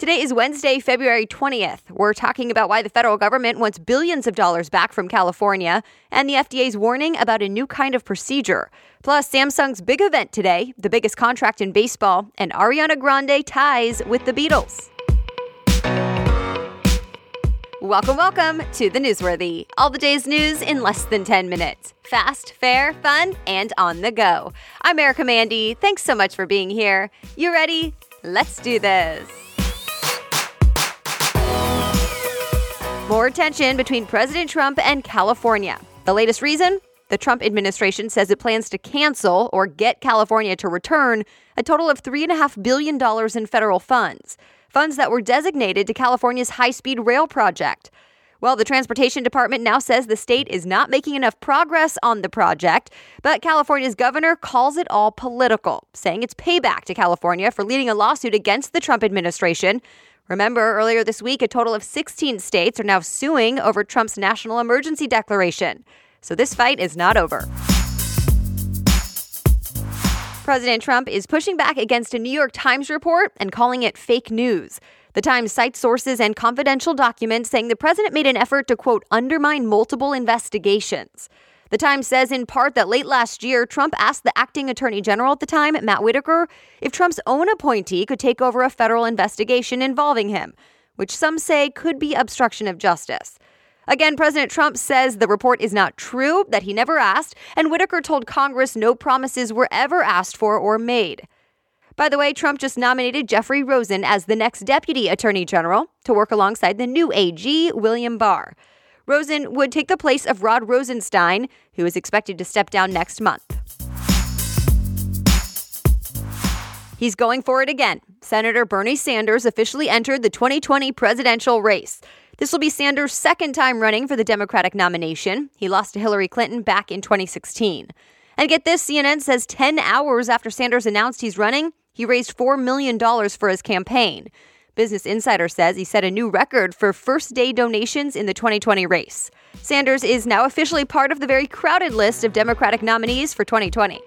Today is Wednesday, February 20th. We're talking about why the federal government wants billions of dollars back from California and the FDA's warning about a new kind of procedure. Plus, Samsung's big event today, the biggest contract in baseball, and Ariana Grande ties with the Beatles. Welcome, welcome to the Newsworthy. All the day's news in less than 10 minutes. Fast, fair, fun, and on the go. I'm Erica Mandy. Thanks so much for being here. You ready? Let's do this. More tension between President Trump and California. The latest reason? The Trump administration says it plans to cancel or get California to return a total of $3.5 billion in federal funds, funds that were designated to California's high speed rail project. Well, the Transportation Department now says the state is not making enough progress on the project, but California's governor calls it all political, saying it's payback to California for leading a lawsuit against the Trump administration Remember, earlier this week, a total of 16 states are now suing over Trump's national emergency declaration. So this fight is not over. President Trump is pushing back against a New York Times report and calling it fake news. The Times cites sources and confidential documents saying the president made an effort to, quote, undermine multiple investigations. The Times says in part that late last year, Trump asked the acting attorney general at the time, Matt Whitaker, if Trump's own appointee could take over a federal investigation involving him, which some say could be obstruction of justice. Again, President Trump says the report is not true, that he never asked, and Whitaker told Congress no promises were ever asked for or made. By the way, Trump just nominated Jeffrey Rosen as the next deputy attorney general to work alongside the new AG, William Barr. Rosen would take the place of Rod Rosenstein, who is expected to step down next month. He's going for it again. Senator Bernie Sanders officially entered the 2020 presidential race. This will be Sanders' second time running for the Democratic nomination. He lost to Hillary Clinton back in 2016. And get this CNN says 10 hours after Sanders announced he's running, he raised $4 million for his campaign. Business Insider says he set a new record for first day donations in the 2020 race. Sanders is now officially part of the very crowded list of Democratic nominees for 2020.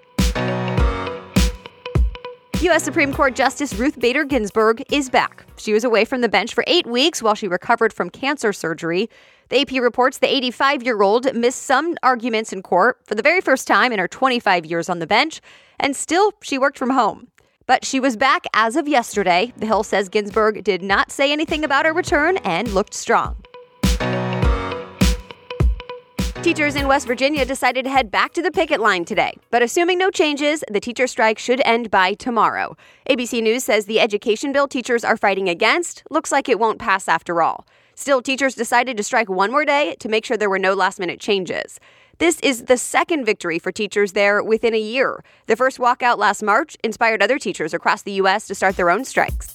U.S. Supreme Court Justice Ruth Bader Ginsburg is back. She was away from the bench for eight weeks while she recovered from cancer surgery. The AP reports the 85 year old missed some arguments in court for the very first time in her 25 years on the bench, and still she worked from home. But she was back as of yesterday. The Hill says Ginsburg did not say anything about her return and looked strong. Teachers in West Virginia decided to head back to the picket line today, but assuming no changes, the teacher strike should end by tomorrow. ABC News says the education bill teachers are fighting against looks like it won't pass after all. Still, teachers decided to strike one more day to make sure there were no last minute changes. This is the second victory for teachers there within a year. The first walkout last March inspired other teachers across the U.S. to start their own strikes.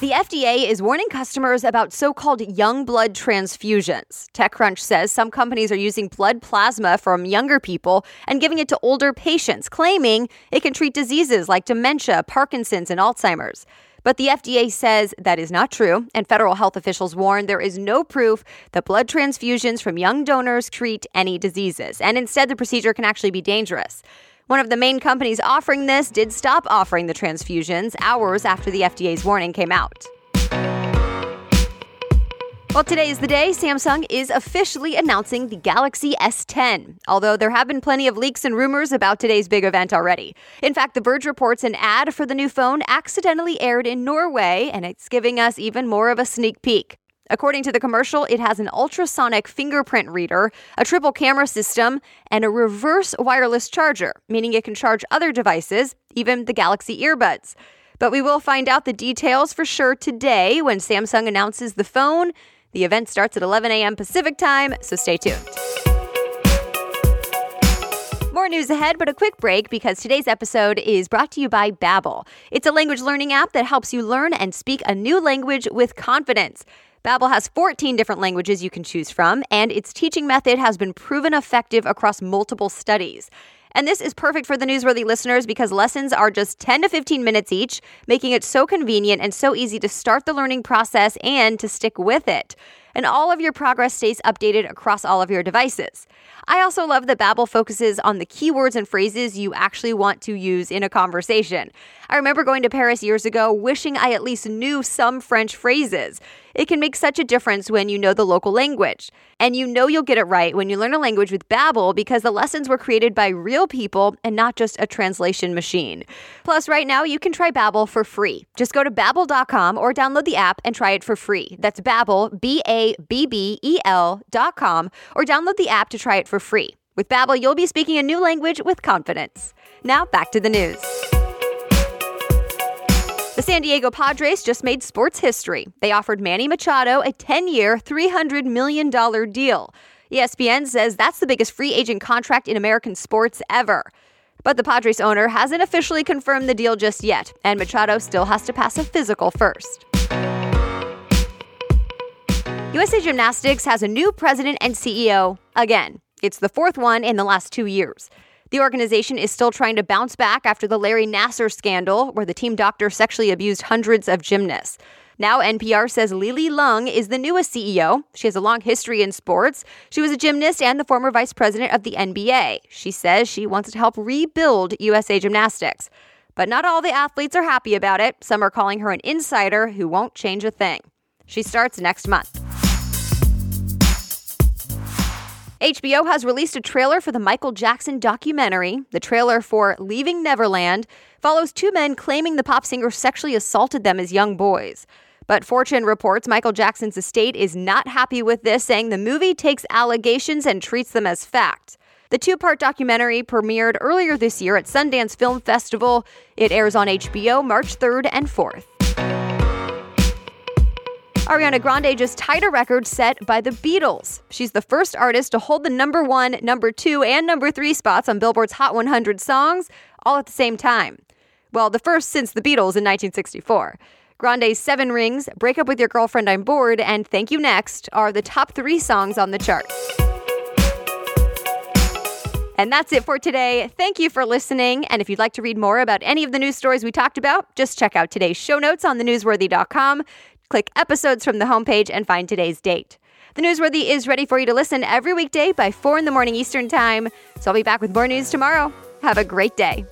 The FDA is warning customers about so called young blood transfusions. TechCrunch says some companies are using blood plasma from younger people and giving it to older patients, claiming it can treat diseases like dementia, Parkinson's, and Alzheimer's. But the FDA says that is not true, and federal health officials warn there is no proof that blood transfusions from young donors treat any diseases, and instead the procedure can actually be dangerous. One of the main companies offering this did stop offering the transfusions hours after the FDA's warning came out. Well, today is the day Samsung is officially announcing the Galaxy S10, although there have been plenty of leaks and rumors about today's big event already. In fact, The Verge reports an ad for the new phone accidentally aired in Norway, and it's giving us even more of a sneak peek. According to the commercial, it has an ultrasonic fingerprint reader, a triple camera system, and a reverse wireless charger, meaning it can charge other devices, even the Galaxy earbuds. But we will find out the details for sure today when Samsung announces the phone the event starts at 11 a.m. Pacific time, so stay tuned. More news ahead, but a quick break because today's episode is brought to you by Babbel. It's a language learning app that helps you learn and speak a new language with confidence. Babbel has 14 different languages you can choose from, and its teaching method has been proven effective across multiple studies. And this is perfect for the newsworthy listeners because lessons are just 10 to 15 minutes each, making it so convenient and so easy to start the learning process and to stick with it and all of your progress stays updated across all of your devices. I also love that Babbel focuses on the keywords and phrases you actually want to use in a conversation. I remember going to Paris years ago wishing I at least knew some French phrases. It can make such a difference when you know the local language. And you know you'll get it right when you learn a language with Babbel because the lessons were created by real people and not just a translation machine. Plus, right now you can try Babbel for free. Just go to babbel.com or download the app and try it for free. That's Babbel, B A B B E com, or download the app to try it for free. With Babbel, you'll be speaking a new language with confidence. Now, back to the news. The San Diego Padres just made sports history. They offered Manny Machado a 10 year, $300 million deal. ESPN says that's the biggest free agent contract in American sports ever. But the Padres owner hasn't officially confirmed the deal just yet, and Machado still has to pass a physical first. USA Gymnastics has a new president and CEO again. It's the fourth one in the last two years. The organization is still trying to bounce back after the Larry Nassar scandal, where the team doctor sexually abused hundreds of gymnasts. Now, NPR says Li Li Leung is the newest CEO. She has a long history in sports. She was a gymnast and the former vice president of the NBA. She says she wants to help rebuild USA Gymnastics. But not all the athletes are happy about it. Some are calling her an insider who won't change a thing. She starts next month. HBO has released a trailer for the Michael Jackson documentary. The trailer for Leaving Neverland follows two men claiming the pop singer sexually assaulted them as young boys. But Fortune reports Michael Jackson's estate is not happy with this, saying the movie takes allegations and treats them as fact. The two part documentary premiered earlier this year at Sundance Film Festival. It airs on HBO March 3rd and 4th. Ariana Grande just tied a record set by the Beatles. She's the first artist to hold the number one, number two, and number three spots on Billboard's Hot 100 songs all at the same time. Well, the first since the Beatles in 1964. Grande's Seven Rings, Break Up With Your Girlfriend, I'm Bored, and Thank You Next are the top three songs on the chart. And that's it for today. Thank you for listening. And if you'd like to read more about any of the news stories we talked about, just check out today's show notes on thenewsworthy.com. Click episodes from the homepage and find today's date. The Newsworthy is ready for you to listen every weekday by 4 in the morning Eastern Time. So I'll be back with more news tomorrow. Have a great day.